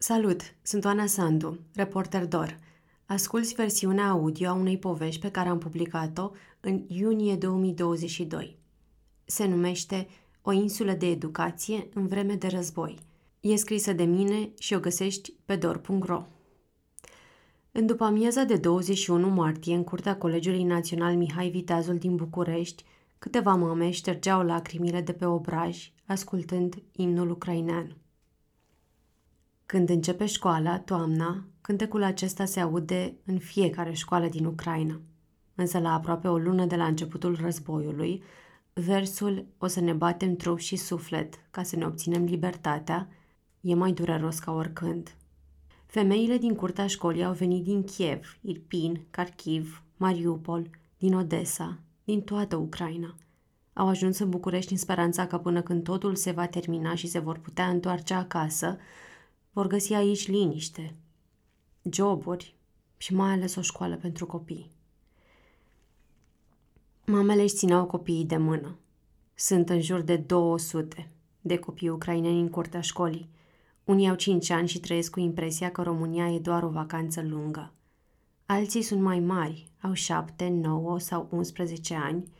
Salut, sunt Oana Sandu, reporter DOR. Asculți versiunea audio a unei povești pe care am publicat-o în iunie 2022. Se numește O insulă de educație în vreme de război. E scrisă de mine și o găsești pe dor.ro. În după amiaza de 21 martie, în curtea Colegiului Național Mihai Viteazul din București, câteva mame ștergeau lacrimile de pe obraj, ascultând imnul ucrainean. Când începe școala, toamna, cântecul acesta se aude în fiecare școală din Ucraina. Însă la aproape o lună de la începutul războiului, versul O să ne batem trup și suflet ca să ne obținem libertatea e mai dureros ca oricând. Femeile din curtea școlii au venit din Kiev, Irpin, Kharkiv, Mariupol, din Odessa, din toată Ucraina. Au ajuns în București în speranța că până când totul se va termina și se vor putea întoarce acasă, vor găsi aici liniște, joburi și mai ales o școală pentru copii. Mamele își țineau copiii de mână. Sunt în jur de 200 de copii ucraineni în curtea școlii. Unii au 5 ani și trăiesc cu impresia că România e doar o vacanță lungă. Alții sunt mai mari, au 7, 9 sau 11 ani.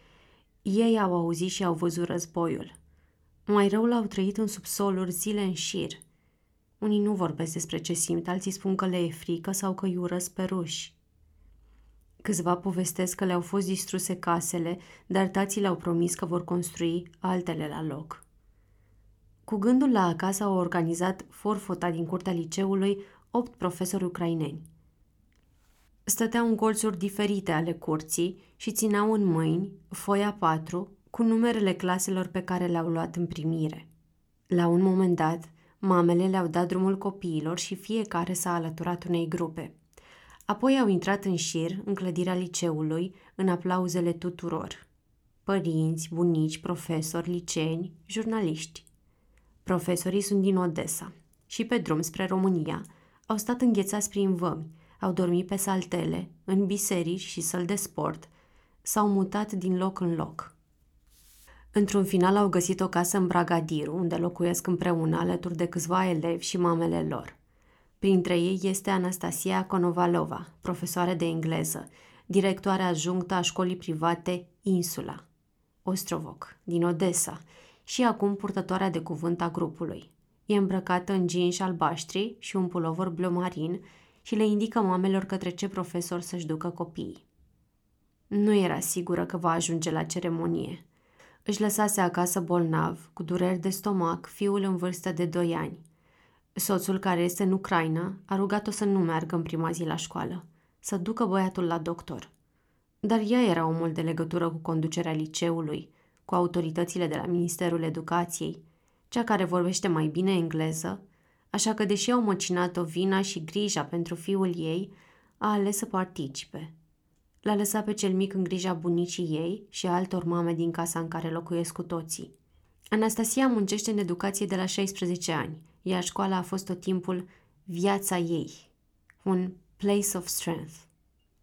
Ei au auzit și au văzut războiul. Mai rău l-au trăit în subsoluri zile în șir – unii nu vorbesc despre ce simt, alții spun că le e frică sau că îi urăsc pe ruși. Câțiva povestesc că le-au fost distruse casele, dar tații le-au promis că vor construi altele la loc. Cu gândul la acasă au organizat forfota din curtea liceului opt profesori ucraineni. Stăteau în colțuri diferite ale curții și țineau în mâini foia 4 cu numerele claselor pe care le-au luat în primire. La un moment dat, Mamele le-au dat drumul copiilor și fiecare s-a alăturat unei grupe. Apoi au intrat în șir în clădirea liceului, în aplauzele tuturor. Părinți, bunici, profesori, liceeni, jurnaliști. Profesorii sunt din Odessa și pe drum spre România au stat înghețați prin vămi, au dormit pe saltele, în biserici și săl de sport, s-au mutat din loc în loc – Într-un final au găsit o casă în Bragadiru, unde locuiesc împreună alături de câțiva elevi și mamele lor. Printre ei este Anastasia Konovalova, profesoară de engleză, directoare adjunctă a școlii private Insula, Ostrovok, din Odessa, și acum purtătoarea de cuvânt a grupului. E îmbrăcată în jeans albaștri și un pulover bleu marin și le indică mamelor către ce profesor să-și ducă copiii. Nu era sigură că va ajunge la ceremonie – își lăsase acasă bolnav, cu dureri de stomac, fiul în vârstă de 2 ani. Soțul, care este în Ucraina, a rugat-o să nu meargă în prima zi la școală, să ducă băiatul la doctor. Dar ea era omul de legătură cu conducerea liceului, cu autoritățile de la Ministerul Educației, cea care vorbește mai bine engleză, așa că deși au măcinat-o vina și grija pentru fiul ei, a ales să participe – L-a lăsat pe cel mic în grija bunicii ei și a altor mame din casa în care locuiesc cu toții. Anastasia muncește în educație de la 16 ani, iar școala a fost tot timpul viața ei, un place of strength.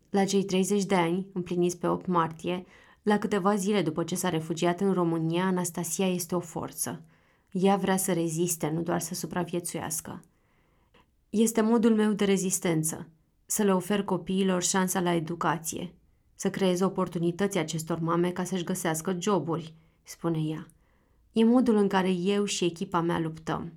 La cei 30 de ani, împliniți pe 8 martie, la câteva zile după ce s-a refugiat în România, Anastasia este o forță. Ea vrea să reziste, nu doar să supraviețuiască. Este modul meu de rezistență, să le ofer copiilor șansa la educație, să creez oportunități acestor mame ca să-și găsească joburi, spune ea. E modul în care eu și echipa mea luptăm.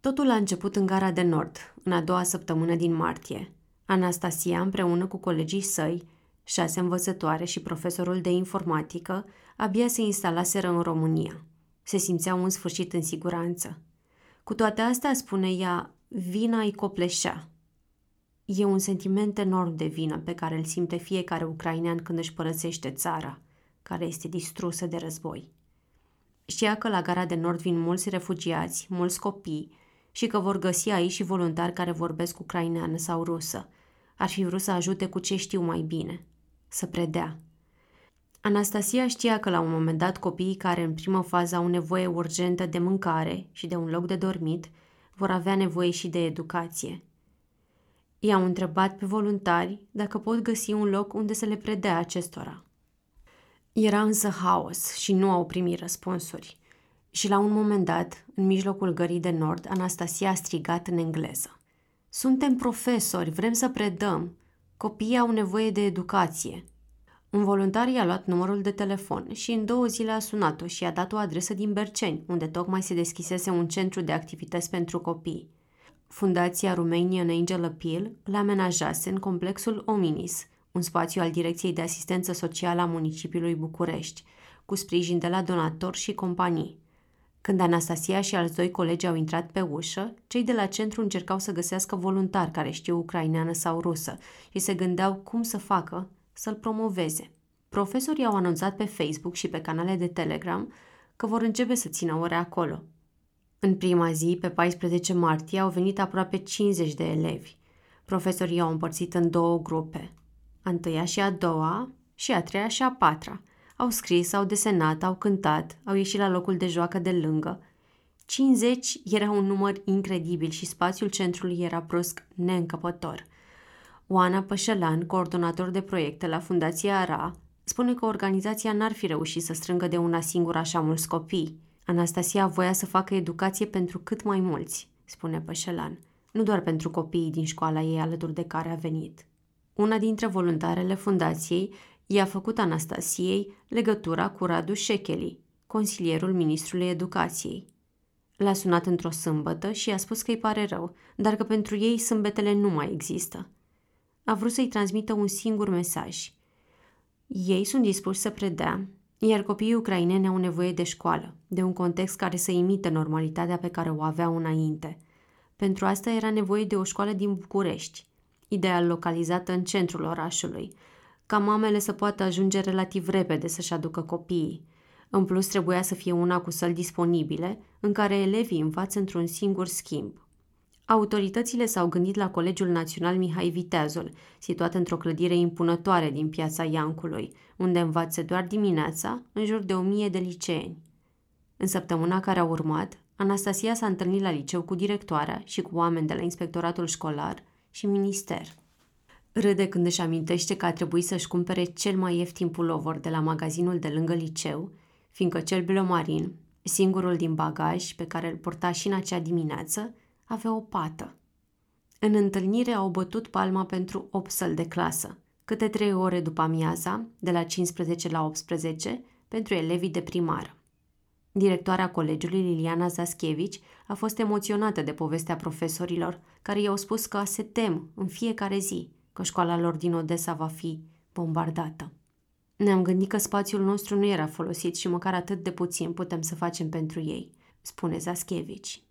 Totul a început în gara de nord, în a doua săptămână din martie. Anastasia, împreună cu colegii săi, șase învățătoare și profesorul de informatică, abia se instalaseră în România. Se simțeau în sfârșit în siguranță. Cu toate astea, spune ea, vina îi copleșea. E un sentiment enorm de vină pe care îl simte fiecare ucrainean când își părăsește țara, care este distrusă de război. Știa că la gara de nord vin mulți refugiați, mulți copii și că vor găsi aici și voluntari care vorbesc ucraineană sau rusă. Ar fi vrut să ajute cu ce știu mai bine, să predea. Anastasia știa că la un moment dat copiii care în primă fază au nevoie urgentă de mâncare și de un loc de dormit vor avea nevoie și de educație – I-au întrebat pe voluntari dacă pot găsi un loc unde să le predea acestora. Era însă haos și nu au primit răspunsuri. Și la un moment dat, în mijlocul gării de nord, Anastasia a strigat în engleză. Suntem profesori, vrem să predăm. Copiii au nevoie de educație. Un voluntar i-a luat numărul de telefon și în două zile a sunat-o și i-a dat o adresă din Berceni, unde tocmai se deschisese un centru de activități pentru copii. Fundația Romanian Angel Appeal îl amenajase în complexul Ominis, un spațiu al Direcției de Asistență Socială a municipiului București, cu sprijin de la donatori și companii. Când Anastasia și alți doi colegi au intrat pe ușă, cei de la centru încercau să găsească voluntari care știu ucraineană sau rusă și se gândeau cum să facă să-l promoveze. Profesorii au anunțat pe Facebook și pe canale de Telegram că vor începe să țină ore acolo. În prima zi, pe 14 martie, au venit aproape 50 de elevi. Profesorii au împărțit în două grupe. A întâia și a doua și a treia și a patra. Au scris, au desenat, au cântat, au ieșit la locul de joacă de lângă. 50 era un număr incredibil și spațiul centrului era brusc neîncăpător – Oana Pășelan, coordonator de proiecte la Fundația ARA, spune că organizația n-ar fi reușit să strângă de una singură așa mulți copii. Anastasia voia să facă educație pentru cât mai mulți, spune Pășelan, nu doar pentru copiii din școala ei alături de care a venit. Una dintre voluntarele fundației i-a făcut Anastasiei legătura cu Radu Șecheli, consilierul ministrului educației. L-a sunat într-o sâmbătă și i-a spus că îi pare rău, dar că pentru ei sâmbetele nu mai există – a vrut să-i transmită un singur mesaj. Ei sunt dispuși să predea, iar copiii ucraineni au nevoie de școală, de un context care să imite normalitatea pe care o aveau înainte. Pentru asta era nevoie de o școală din București, ideal localizată în centrul orașului, ca mamele să poată ajunge relativ repede să-și aducă copiii. În plus, trebuia să fie una cu săli disponibile, în care elevii învață într-un singur schimb. Autoritățile s-au gândit la Colegiul Național Mihai Viteazul, situat într-o clădire impunătoare din piața Iancului, unde învață doar dimineața, în jur de o mie de liceeni. În săptămâna care a urmat, Anastasia s-a întâlnit la liceu cu directoarea și cu oameni de la inspectoratul școlar și minister. Râde când își amintește că a trebuit să-și cumpere cel mai ieftin pulovor de la magazinul de lângă liceu, fiindcă cel blomarin, singurul din bagaj pe care îl porta și în acea dimineață, avea o pată. În întâlnire au bătut palma pentru 8 săli de clasă, câte trei ore după amiaza, de la 15 la 18, pentru elevii de primară. Directoarea colegiului Liliana Zaschevici a fost emoționată de povestea profesorilor, care i-au spus că se tem în fiecare zi că școala lor din Odessa va fi bombardată. Ne-am gândit că spațiul nostru nu era folosit și măcar atât de puțin putem să facem pentru ei, spune Zaschevici.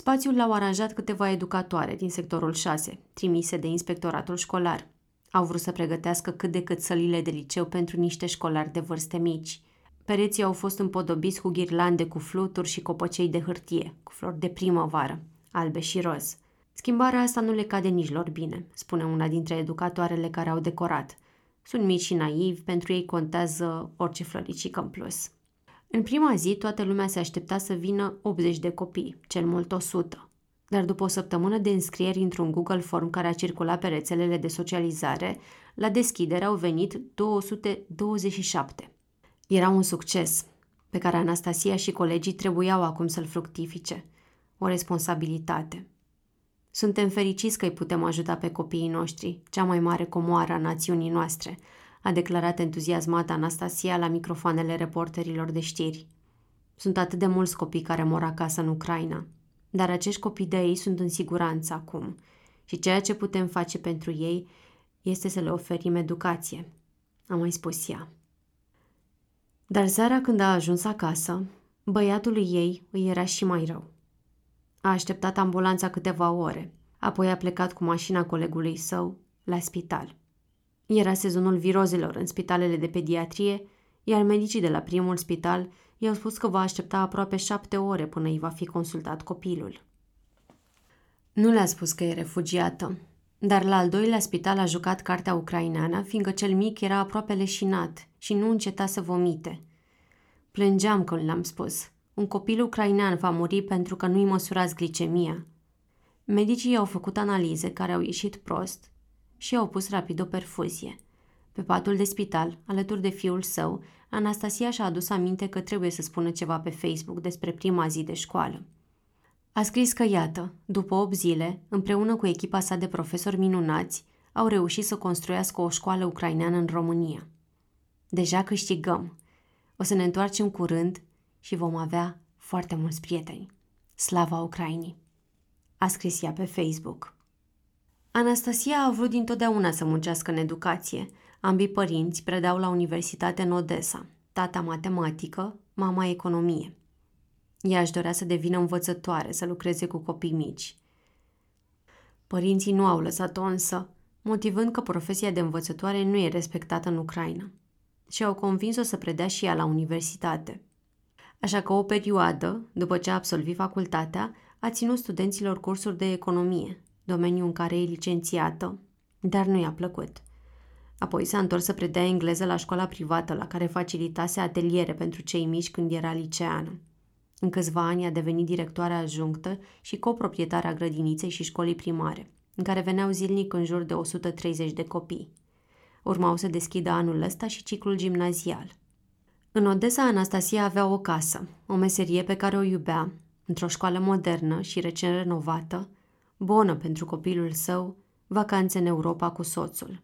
Spațiul l-au aranjat câteva educatoare din sectorul 6, trimise de inspectoratul școlar. Au vrut să pregătească cât de cât sălile de liceu pentru niște școlari de vârste mici. Pereții au fost împodobiți cu ghirlande cu fluturi și copăcei de hârtie, cu flori de primăvară, albe și roz. Schimbarea asta nu le cade nici lor bine, spune una dintre educatoarele care au decorat. Sunt mici și naivi, pentru ei contează orice floricică în plus. În prima zi, toată lumea se aștepta să vină 80 de copii, cel mult 100. Dar după o săptămână de înscrieri într-un Google Form care a circulat pe rețelele de socializare, la deschidere au venit 227. Era un succes, pe care Anastasia și colegii trebuiau acum să-l fructifice. O responsabilitate. Suntem fericiți că îi putem ajuta pe copiii noștri, cea mai mare comoară a națiunii noastre – a declarat entuziasmată Anastasia la microfoanele reporterilor de știri. Sunt atât de mulți copii care mor acasă în Ucraina, dar acești copii de ei sunt în siguranță acum și ceea ce putem face pentru ei este să le oferim educație, a mai spus ea. Dar seara când a ajuns acasă, băiatului ei îi era și mai rău. A așteptat ambulanța câteva ore, apoi a plecat cu mașina colegului său la spital. Era sezonul virozelor în spitalele de pediatrie, iar medicii de la primul spital i-au spus că va aștepta aproape șapte ore până îi va fi consultat copilul. Nu le-a spus că e refugiată, dar la al doilea spital a jucat cartea ucraineană, fiindcă cel mic era aproape leșinat și nu înceta să vomite. Plângeam când l-am spus. Un copil ucrainean va muri pentru că nu-i măsurați glicemia. Medicii au făcut analize care au ieșit prost și au pus rapid o perfuzie. Pe patul de spital, alături de fiul său, Anastasia și-a adus aminte că trebuie să spună ceva pe Facebook despre prima zi de școală. A scris că, iată, după 8 zile, împreună cu echipa sa de profesori minunați, au reușit să construiască o școală ucraineană în România. Deja câștigăm. O să ne întoarcem curând și vom avea foarte mulți prieteni. Slava Ucrainii! A scris ea pe Facebook. Anastasia a vrut dintotdeauna să muncească în educație. Ambii părinți predau la universitate în Odessa, tata matematică, mama economie. Ea își dorea să devină învățătoare, să lucreze cu copii mici. Părinții nu au lăsat-o însă, motivând că profesia de învățătoare nu e respectată în Ucraina și au convins-o să predea și ea la universitate. Așa că o perioadă, după ce a absolvit facultatea, a ținut studenților cursuri de economie, domeniu în care e licențiată, dar nu i-a plăcut. Apoi s-a întors să predea engleză la școala privată la care facilitase ateliere pentru cei mici când era liceană. În câțiva ani a devenit directoare adjunctă și coproprietarea grădiniței și școlii primare, în care veneau zilnic în jur de 130 de copii. Urmau să deschidă anul ăsta și ciclul gimnazial. În Odessa, Anastasia avea o casă, o meserie pe care o iubea, într-o școală modernă și recent renovată, bună pentru copilul său, vacanțe în Europa cu soțul.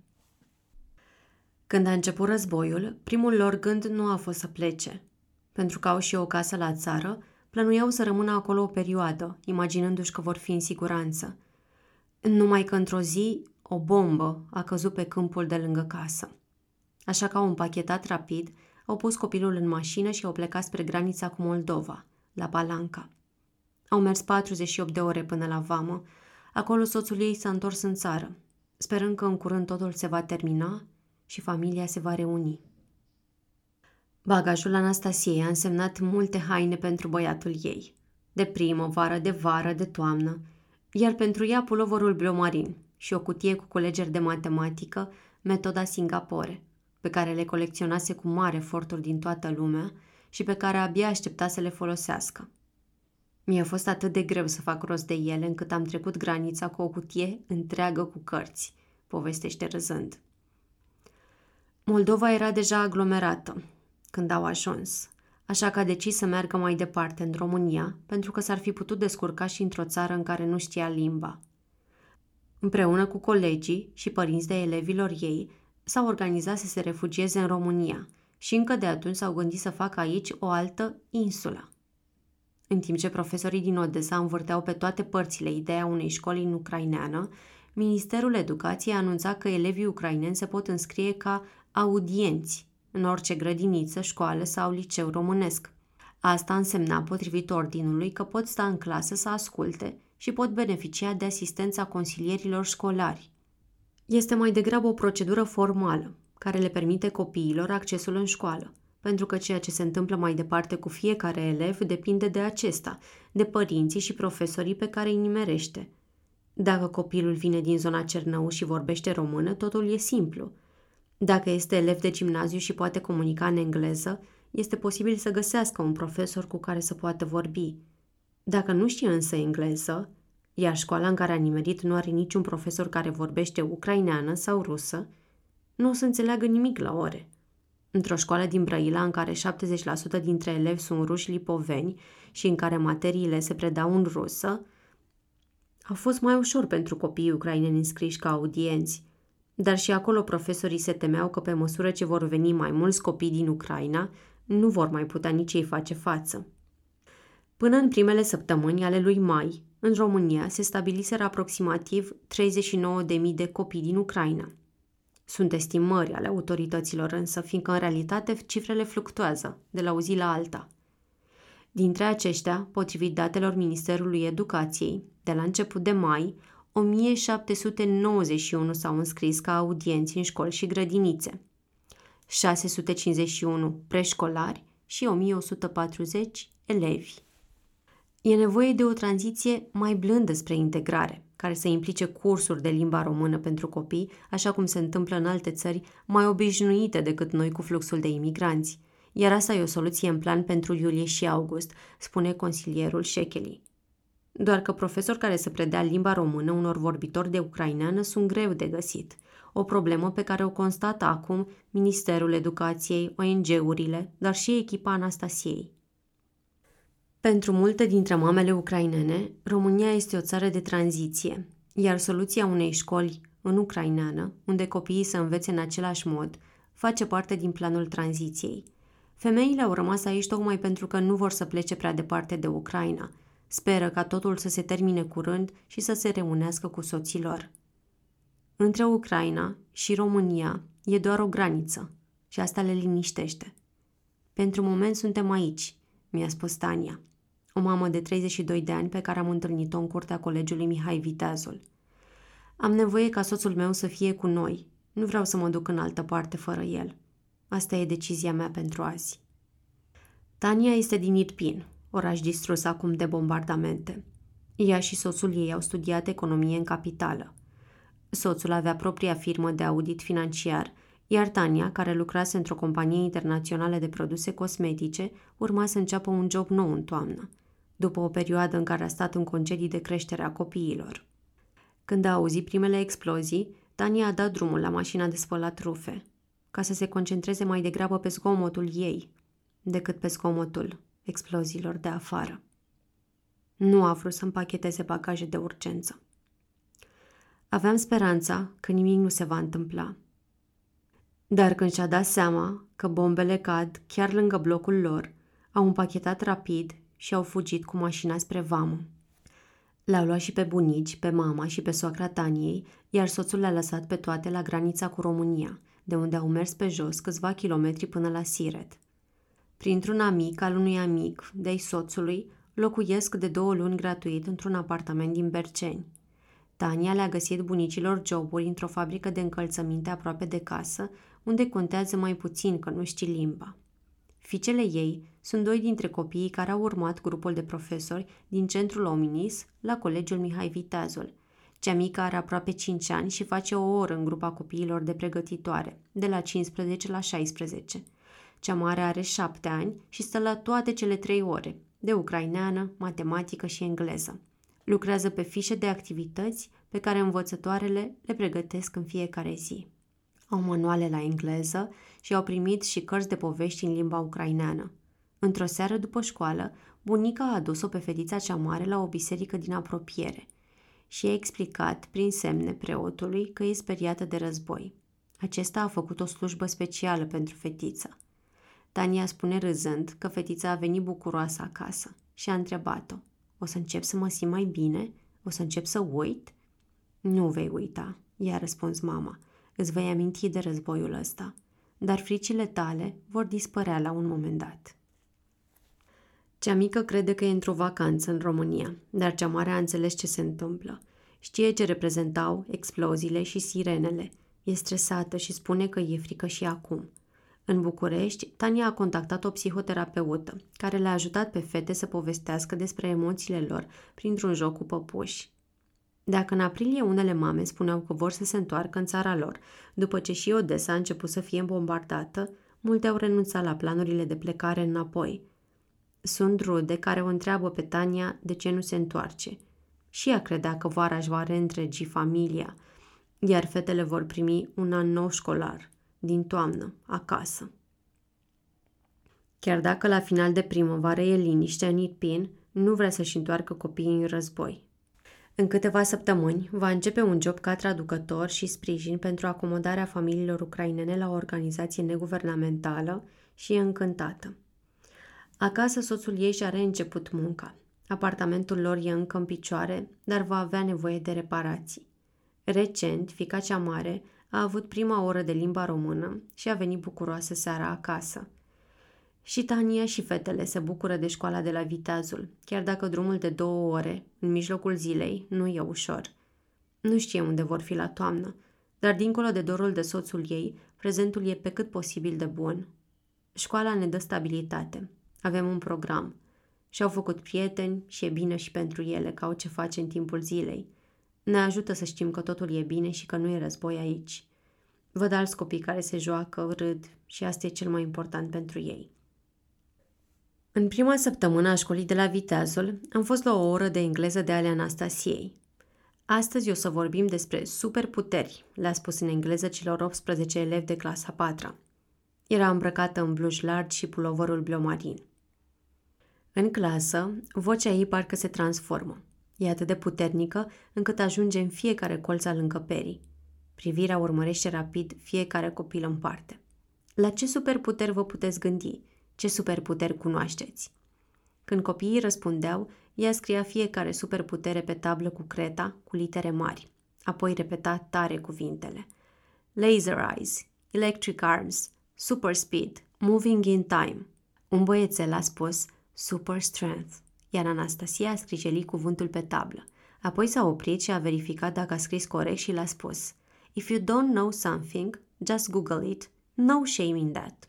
Când a început războiul, primul lor gând nu a fost să plece. Pentru că au și o casă la țară, plănuiau să rămână acolo o perioadă, imaginându-și că vor fi în siguranță. Numai că într-o zi, o bombă a căzut pe câmpul de lângă casă. Așa că au împachetat rapid, au pus copilul în mașină și au plecat spre granița cu Moldova, la Palanca. Au mers 48 de ore până la vamă. Acolo soțul ei s-a întors în țară, sperând că în curând totul se va termina și familia se va reuni. Bagajul Anastasiei a însemnat multe haine pentru băiatul ei. De primăvară, de vară, de toamnă, iar pentru ea pulovorul bleu și o cutie cu colegeri de matematică, metoda Singapore, pe care le colecționase cu mare eforturi din toată lumea și pe care abia aștepta să le folosească. Mi-a fost atât de greu să fac rost de ele încât am trecut granița cu o cutie întreagă cu cărți, povestește râzând. Moldova era deja aglomerată când au ajuns, așa că a decis să meargă mai departe în România, pentru că s-ar fi putut descurca și într-o țară în care nu știa limba. Împreună cu colegii și părinți de elevilor ei, s-au organizat să se refugieze în România și încă de atunci s-au gândit să facă aici o altă insulă. În timp ce profesorii din Odessa învârteau pe toate părțile ideea unei școli în ucraineană, Ministerul Educației anunța că elevii ucraineni se pot înscrie ca audienți în orice grădiniță, școală sau liceu românesc. Asta însemna, potrivit ordinului, că pot sta în clasă să asculte și pot beneficia de asistența consilierilor școlari. Este mai degrabă o procedură formală, care le permite copiilor accesul în școală, pentru că ceea ce se întâmplă mai departe cu fiecare elev depinde de acesta, de părinții și profesorii pe care îi nimerește. Dacă copilul vine din zona Cernău și vorbește română, totul e simplu. Dacă este elev de gimnaziu și poate comunica în engleză, este posibil să găsească un profesor cu care să poată vorbi. Dacă nu știe însă engleză, iar școala în care a nimerit nu are niciun profesor care vorbește ucraineană sau rusă, nu o să înțeleagă nimic la ore. Într-o școală din Brăila în care 70% dintre elevi sunt ruși lipoveni și în care materiile se predau în rusă, a fost mai ușor pentru copiii ucraineni înscriși ca audienți, dar și acolo profesorii se temeau că pe măsură ce vor veni mai mulți copii din Ucraina, nu vor mai putea nici ei face față. Până în primele săptămâni ale lui mai, în România se stabiliseră aproximativ 39.000 de copii din Ucraina. Sunt estimări ale autorităților însă, fiindcă în realitate cifrele fluctuează de la o zi la alta. Dintre aceștia, potrivit datelor Ministerului Educației, de la început de mai, 1791 s-au înscris ca audienți în școli și grădinițe, 651 preșcolari și 1140 elevi. E nevoie de o tranziție mai blândă spre integrare, care să implice cursuri de limba română pentru copii, așa cum se întâmplă în alte țări mai obișnuite decât noi cu fluxul de imigranți. Iar asta e o soluție în plan pentru iulie și august, spune consilierul Shekeli. doar că profesori care să predea limba română unor vorbitori de ucraineană sunt greu de găsit. O problemă pe care o constată acum Ministerul Educației, ONG-urile, dar și echipa Anastasiei. Pentru multe dintre mamele ucrainene, România este o țară de tranziție, iar soluția unei școli în ucraineană, unde copiii să învețe în același mod, face parte din planul tranziției. Femeile au rămas aici tocmai pentru că nu vor să plece prea departe de Ucraina. Speră ca totul să se termine curând și să se reunească cu soților. Între Ucraina și România e doar o graniță și asta le liniștește. Pentru moment suntem aici, mi-a spus Tania, o mamă de 32 de ani pe care am întâlnit-o în curtea colegiului Mihai Viteazul. Am nevoie ca soțul meu să fie cu noi. Nu vreau să mă duc în altă parte fără el. Asta e decizia mea pentru azi. Tania este din Irpin, oraș distrus acum de bombardamente. Ea și soțul ei au studiat economie în capitală. Soțul avea propria firmă de audit financiar, iar Tania, care lucrase într-o companie internațională de produse cosmetice, urma să înceapă un job nou în toamnă, după o perioadă în care a stat în concedii de creștere a copiilor. Când a auzit primele explozii, Tania a dat drumul la mașina de spălat rufe, ca să se concentreze mai degrabă pe zgomotul ei, decât pe zgomotul exploziilor de afară. Nu a vrut să împacheteze bagaje de urgență. Aveam speranța că nimic nu se va întâmpla. Dar când și-a dat seama că bombele cad chiar lângă blocul lor, au împachetat rapid și au fugit cu mașina spre vamă. Le-au luat și pe bunici, pe mama și pe soacra Taniei, iar soțul le-a lăsat pe toate la granița cu România, de unde au mers pe jos câțiva kilometri până la Siret. Printr-un amic al unui amic, de soțului, locuiesc de două luni gratuit într-un apartament din Berceni. Tania le-a găsit bunicilor joburi într-o fabrică de încălțăminte aproape de casă, unde contează mai puțin că nu știi limba. Ficele ei sunt doi dintre copiii care au urmat grupul de profesori din centrul Ominis la colegiul Mihai Viteazul. Cea mică are aproape 5 ani și face o oră în grupa copiilor de pregătitoare, de la 15 la 16. Cea mare are 7 ani și stă la toate cele trei ore, de ucraineană, matematică și engleză. Lucrează pe fișe de activități pe care învățătoarele le pregătesc în fiecare zi. Au manuale la engleză și au primit și cărți de povești în limba ucraineană. Într-o seară după școală, bunica a adus-o pe fetița cea mare la o biserică din apropiere și a explicat prin semne preotului că e speriată de război. Acesta a făcut o slujbă specială pentru fetiță. Tania spune râzând că fetița a venit bucuroasă acasă și a întrebat-o – o să încep să mă simt mai bine? O să încep să uit? Nu vei uita, i-a răspuns mama. Îți vei aminti de războiul ăsta, dar fricile tale vor dispărea la un moment dat. Cea mică crede că e într-o vacanță în România, dar cea mare a înțeles ce se întâmplă. Știe ce reprezentau exploziile și sirenele. E stresată și spune că e frică și acum – în București, Tania a contactat o psihoterapeută, care le-a ajutat pe fete să povestească despre emoțiile lor printr-un joc cu păpuși. Dacă în aprilie unele mame spuneau că vor să se întoarcă în țara lor, după ce și Odessa a început să fie bombardată, multe au renunțat la planurile de plecare înapoi. Sunt rude care o întreabă pe Tania de ce nu se întoarce. Și ea credea că vara își va reîntregi familia, iar fetele vor primi un an nou școlar – din toamnă, acasă. Chiar dacă la final de primăvară e liniște în Irpin, nu vrea să-și întoarcă copiii în război. În câteva săptămâni va începe un job ca traducător și sprijin pentru acomodarea familiilor ucrainene la o organizație neguvernamentală și e încântată. Acasă soțul ei și-a reînceput munca. Apartamentul lor e încă în picioare, dar va avea nevoie de reparații. Recent, fica cea mare a avut prima oră de limba română și a venit bucuroasă seara acasă. Și Tania și fetele se bucură de școala de la Viteazul, chiar dacă drumul de două ore, în mijlocul zilei, nu e ușor. Nu știe unde vor fi la toamnă, dar dincolo de dorul de soțul ei, prezentul e pe cât posibil de bun. Școala ne dă stabilitate. Avem un program. Și-au făcut prieteni și e bine și pentru ele ca au ce face în timpul zilei – ne ajută să știm că totul e bine și că nu e război aici. Văd alți copii care se joacă, râd și asta e cel mai important pentru ei. În prima săptămână a școlii de la Viteazul am fost la o oră de engleză de ale Anastasiei. Astăzi o să vorbim despre superputeri, le-a spus în engleză celor 18 elevi de clasa 4 Era îmbrăcată în bluș largi și puloverul blomarin. În clasă, vocea ei parcă se transformă. E atât de puternică încât ajunge în fiecare colț al încăperii. Privirea urmărește rapid fiecare copil în parte. La ce superputeri vă puteți gândi? Ce superputeri cunoașteți? Când copiii răspundeau, ea scria fiecare superputere pe tablă cu creta, cu litere mari. Apoi repeta tare cuvintele. Laser eyes, electric arms, super speed, moving in time. Un băiețel a spus super strength, iar Anastasia a scrigelit cuvântul pe tablă. Apoi s-a oprit și a verificat dacă a scris corect și l-a spus If you don't know something, just Google it. No shame in that.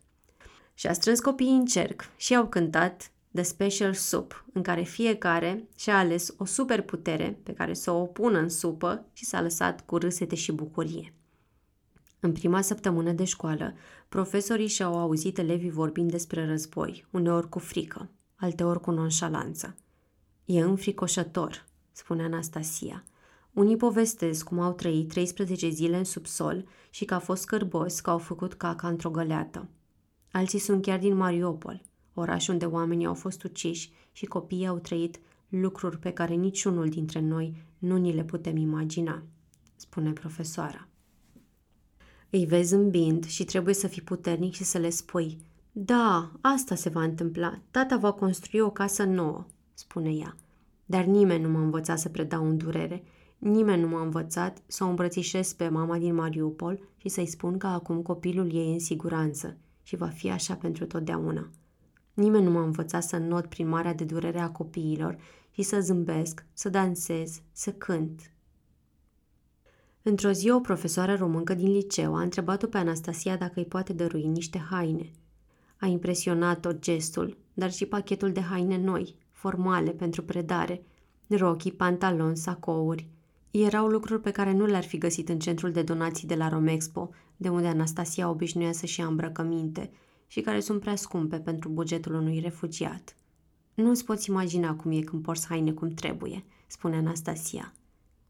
Și a strâns copiii în cerc și au cântat The Special Soup, în care fiecare și-a ales o superputere pe care să o pună în supă și s-a lăsat cu râsete și bucurie. În prima săptămână de școală, profesorii și-au auzit elevii vorbind despre război, uneori cu frică, alteori cu nonșalanță. E înfricoșător, spune Anastasia. Unii povestesc cum au trăit 13 zile în subsol și că a fost cărbos că au făcut caca într-o găleată. Alții sunt chiar din Mariupol, oraș unde oamenii au fost uciși și copiii au trăit lucruri pe care niciunul dintre noi nu ni le putem imagina, spune profesoara. Îi vezi zâmbind și trebuie să fii puternic și să le spui Da, asta se va întâmpla. Tata va construi o casă nouă, spune ea. Dar nimeni nu m-a învățat să predau în durere. Nimeni nu m-a învățat să o îmbrățișez pe mama din Mariupol și să-i spun că acum copilul ei e în siguranță și va fi așa pentru totdeauna. Nimeni nu m-a învățat să not prin marea de durere a copiilor și să zâmbesc, să dansez, să cânt. Într-o zi, o profesoară româncă din liceu a întrebat-o pe Anastasia dacă îi poate dărui niște haine. A impresionat-o gestul, dar și pachetul de haine noi, formale pentru predare, rochii, pantaloni, sacouri. Erau lucruri pe care nu le-ar fi găsit în centrul de donații de la Romexpo, de unde Anastasia obișnuia să-și ia îmbrăcăminte – și care sunt prea scumpe pentru bugetul unui refugiat. Nu îți poți imagina cum e când porți haine cum trebuie, spune Anastasia.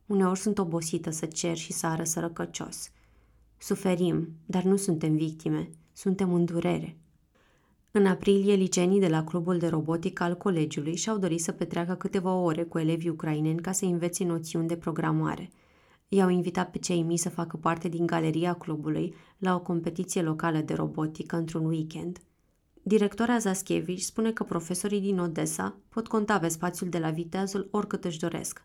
Uneori sunt obosită să cer și să ară sărăcăcios. Suferim, dar nu suntem victime, suntem în durere. În aprilie, liceenii de la clubul de robotică al colegiului și-au dorit să petreacă câteva ore cu elevii ucraineni ca să învețe noțiuni de programare – I-au invitat pe cei mici să facă parte din galeria clubului la o competiție locală de robotică într-un weekend. Directora Zaschievici spune că profesorii din Odessa pot conta pe spațiul de la Viteazul oricât își doresc.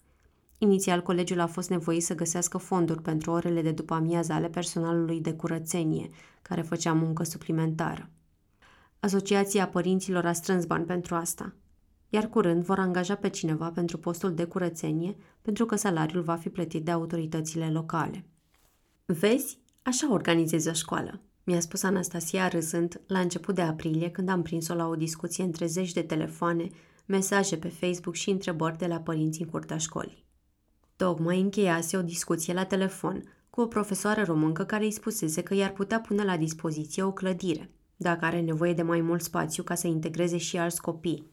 Inițial, colegiul a fost nevoit să găsească fonduri pentru orele de după amiază ale personalului de curățenie, care făcea muncă suplimentară. Asociația părinților a strâns bani pentru asta iar curând vor angaja pe cineva pentru postul de curățenie, pentru că salariul va fi plătit de autoritățile locale. Vezi, așa organizezi o școală, mi-a spus Anastasia râzând la început de aprilie când am prins-o la o discuție între zeci de telefoane, mesaje pe Facebook și întrebări de la părinții în curtea școlii. Tocmai încheiase o discuție la telefon cu o profesoară româncă care îi spusese că i-ar putea pune la dispoziție o clădire, dacă are nevoie de mai mult spațiu ca să integreze și alți copii.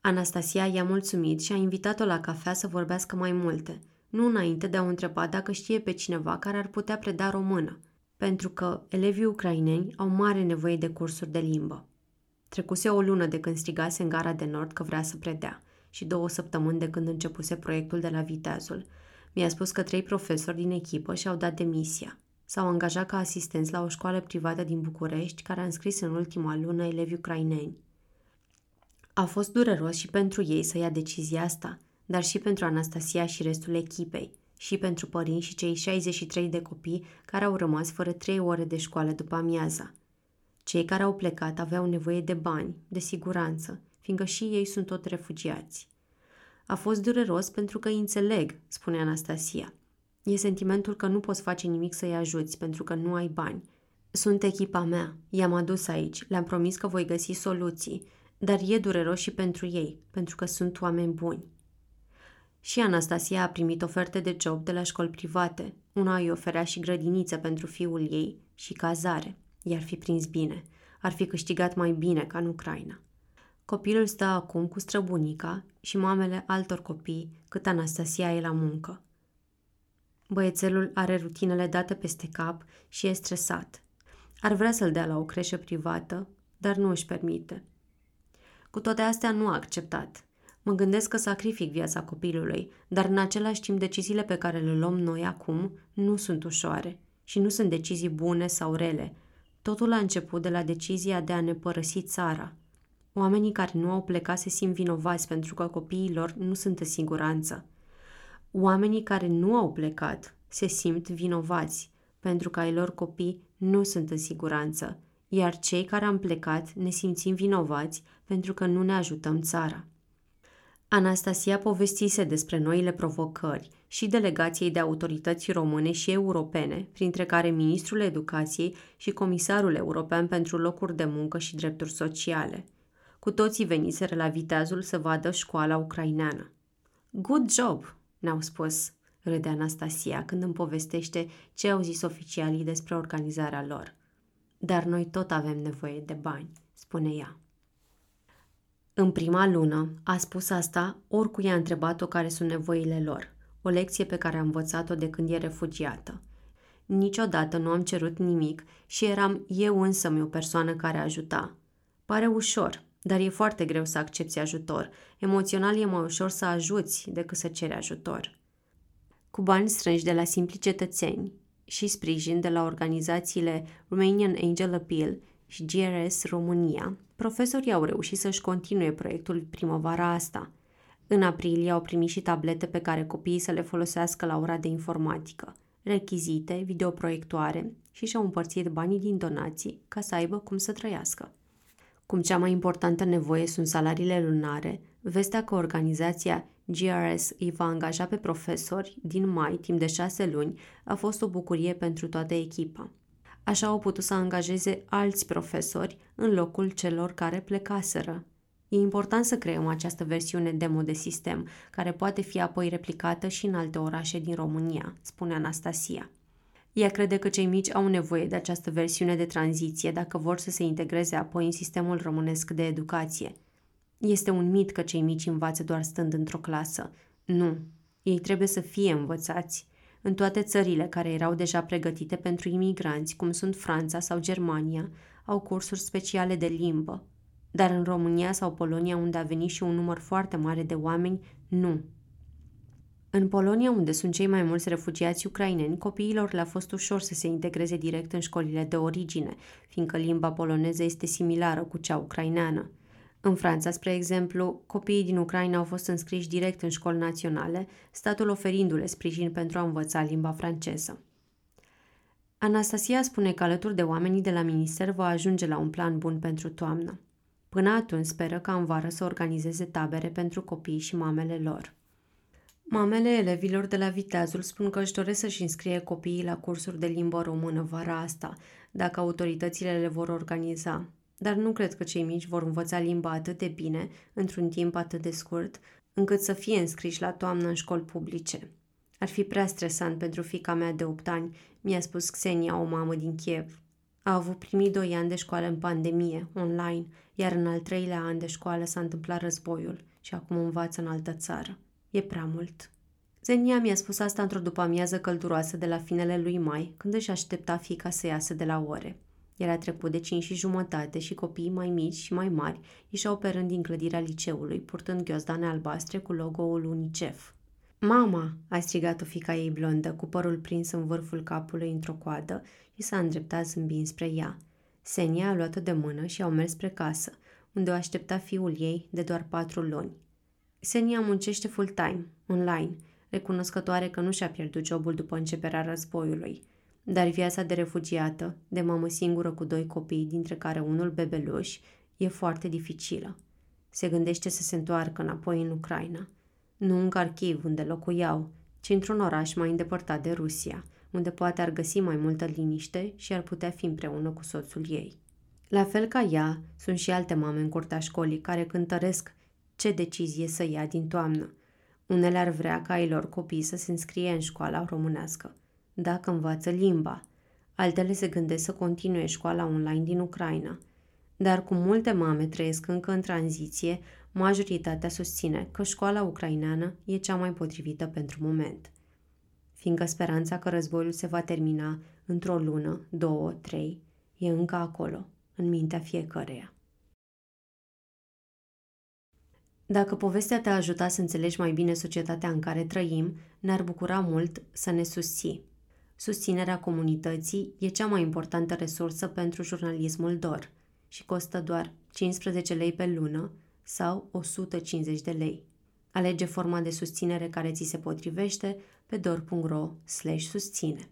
Anastasia i-a mulțumit și a invitat-o la cafea să vorbească mai multe, nu înainte de a o întreba dacă știe pe cineva care ar putea preda română, pentru că elevii ucraineni au mare nevoie de cursuri de limbă. Trecuse o lună de când strigase în gara de nord că vrea să predea și două săptămâni de când începuse proiectul de la Viteazul. Mi-a spus că trei profesori din echipă și-au dat demisia. S-au angajat ca asistenți la o școală privată din București care a înscris în ultima lună elevi ucraineni. A fost dureros și pentru ei să ia decizia asta, dar și pentru Anastasia și restul echipei, și pentru părinți și cei 63 de copii care au rămas fără 3 ore de școală după amiaza. Cei care au plecat aveau nevoie de bani, de siguranță, fiindcă și ei sunt tot refugiați. A fost dureros pentru că îi înțeleg, spune Anastasia. E sentimentul că nu poți face nimic să-i ajuți pentru că nu ai bani. Sunt echipa mea, i-am adus aici, le-am promis că voi găsi soluții, dar e dureros și pentru ei, pentru că sunt oameni buni. Și Anastasia a primit oferte de job de la școli private. Una îi oferea și grădiniță pentru fiul ei și cazare. I-ar fi prins bine. Ar fi câștigat mai bine ca în Ucraina. Copilul stă acum cu străbunica și mamele altor copii cât Anastasia e la muncă. Băiețelul are rutinele date peste cap și e stresat. Ar vrea să-l dea la o creșă privată, dar nu își permite. Cu toate astea nu a acceptat. Mă gândesc că sacrific viața copilului, dar în același timp deciziile pe care le luăm noi acum nu sunt ușoare și nu sunt decizii bune sau rele. Totul a început de la decizia de a ne părăsi țara. Oamenii care nu au plecat se simt vinovați pentru că copiii lor nu sunt în siguranță. Oamenii care nu au plecat se simt vinovați pentru că ai lor copii nu sunt în siguranță, iar cei care am plecat ne simțim vinovați pentru că nu ne ajutăm țara. Anastasia povestise despre noile provocări și delegației de autorități române și europene, printre care Ministrul Educației și Comisarul European pentru Locuri de Muncă și Drepturi Sociale. Cu toții veniseră la Viteazul să vadă școala ucraineană. Good job, ne-au spus, râde Anastasia când îmi povestește ce au zis oficialii despre organizarea lor. Dar noi tot avem nevoie de bani, spune ea. În prima lună a spus asta oricui a întrebat-o care sunt nevoile lor, o lecție pe care a învățat-o de când e refugiată. Niciodată nu am cerut nimic și eram eu însă o persoană care ajuta. Pare ușor, dar e foarte greu să accepti ajutor. Emoțional e mai ușor să ajuți decât să ceri ajutor. Cu bani strânși de la simpli cetățeni și sprijin de la organizațiile Romanian Angel Appeal și GRS România, profesorii au reușit să-și continue proiectul primăvara asta. În aprilie au primit și tablete pe care copiii să le folosească la ora de informatică, rechizite, videoproiectoare și și-au împărțit banii din donații ca să aibă cum să trăiască. Cum cea mai importantă nevoie sunt salariile lunare, vestea că organizația GRS îi va angaja pe profesori din mai, timp de șase luni, a fost o bucurie pentru toată echipa. Așa au putut să angajeze alți profesori în locul celor care plecaseră. E important să creăm această versiune demo de sistem, care poate fi apoi replicată și în alte orașe din România, spune Anastasia. Ea crede că cei mici au nevoie de această versiune de tranziție dacă vor să se integreze apoi în sistemul românesc de educație. Este un mit că cei mici învață doar stând într-o clasă. Nu, ei trebuie să fie învățați. În toate țările care erau deja pregătite pentru imigranți, cum sunt Franța sau Germania, au cursuri speciale de limbă. Dar în România sau Polonia, unde a venit și un număr foarte mare de oameni, nu. În Polonia, unde sunt cei mai mulți refugiați ucraineni, copiilor le-a fost ușor să se integreze direct în școlile de origine, fiindcă limba poloneză este similară cu cea ucraineană. În Franța, spre exemplu, copiii din Ucraina au fost înscriși direct în școli naționale, statul oferindu-le sprijin pentru a învăța limba franceză. Anastasia spune că alături de oamenii de la minister va ajunge la un plan bun pentru toamnă. Până atunci speră ca în vară să organizeze tabere pentru copii și mamele lor. Mamele elevilor de la Viteazul spun că își doresc să-și înscrie copiii la cursuri de limbă română vara asta, dacă autoritățile le vor organiza. Dar nu cred că cei mici vor învăța limba atât de bine, într-un timp atât de scurt, încât să fie înscriși la toamnă în școli publice. Ar fi prea stresant pentru fica mea de 8 ani, mi-a spus Xenia, o mamă din Kiev. A avut primit 2 ani de școală în pandemie, online, iar în al treilea an de școală s-a întâmplat războiul și acum învață în altă țară. E prea mult. Zenia mi-a spus asta într-o după-amiază călduroasă de la finele lui mai, când își aștepta fica să iasă de la ore. Era trecut de cinci și jumătate și copiii mai mici și mai mari ieșeau pe rând din clădirea liceului, purtând ghiozdane albastre cu logo-ul UNICEF. Mama!" a strigat-o fica ei blondă, cu părul prins în vârful capului într-o coadă și s-a îndreptat zâmbind spre ea. Senia a luat-o de mână și au mers spre casă, unde o aștepta fiul ei de doar patru luni. Senia muncește full-time, online, recunoscătoare că nu și-a pierdut jobul după începerea războiului. Dar viața de refugiată, de mamă singură cu doi copii, dintre care unul bebeluș, e foarte dificilă. Se gândește să se întoarcă înapoi în Ucraina. Nu în Kharkiv, unde locuiau, ci într-un oraș mai îndepărtat de Rusia, unde poate ar găsi mai multă liniște și ar putea fi împreună cu soțul ei. La fel ca ea, sunt și alte mame în curtea școlii care cântăresc ce decizie să ia din toamnă. Unele ar vrea ca ai lor copii să se înscrie în școala românească, dacă învață limba. Altele se gândesc să continue școala online din Ucraina. Dar cu multe mame trăiesc încă în tranziție, majoritatea susține că școala ucraineană e cea mai potrivită pentru moment. Fiindcă speranța că războiul se va termina într-o lună, două, trei, e încă acolo, în mintea fiecăreia. Dacă povestea te-a ajutat să înțelegi mai bine societatea în care trăim, ne-ar bucura mult să ne susții. Susținerea comunității e cea mai importantă resursă pentru jurnalismul DOR și costă doar 15 lei pe lună sau 150 de lei. Alege forma de susținere care ți se potrivește pe dor.ro susține.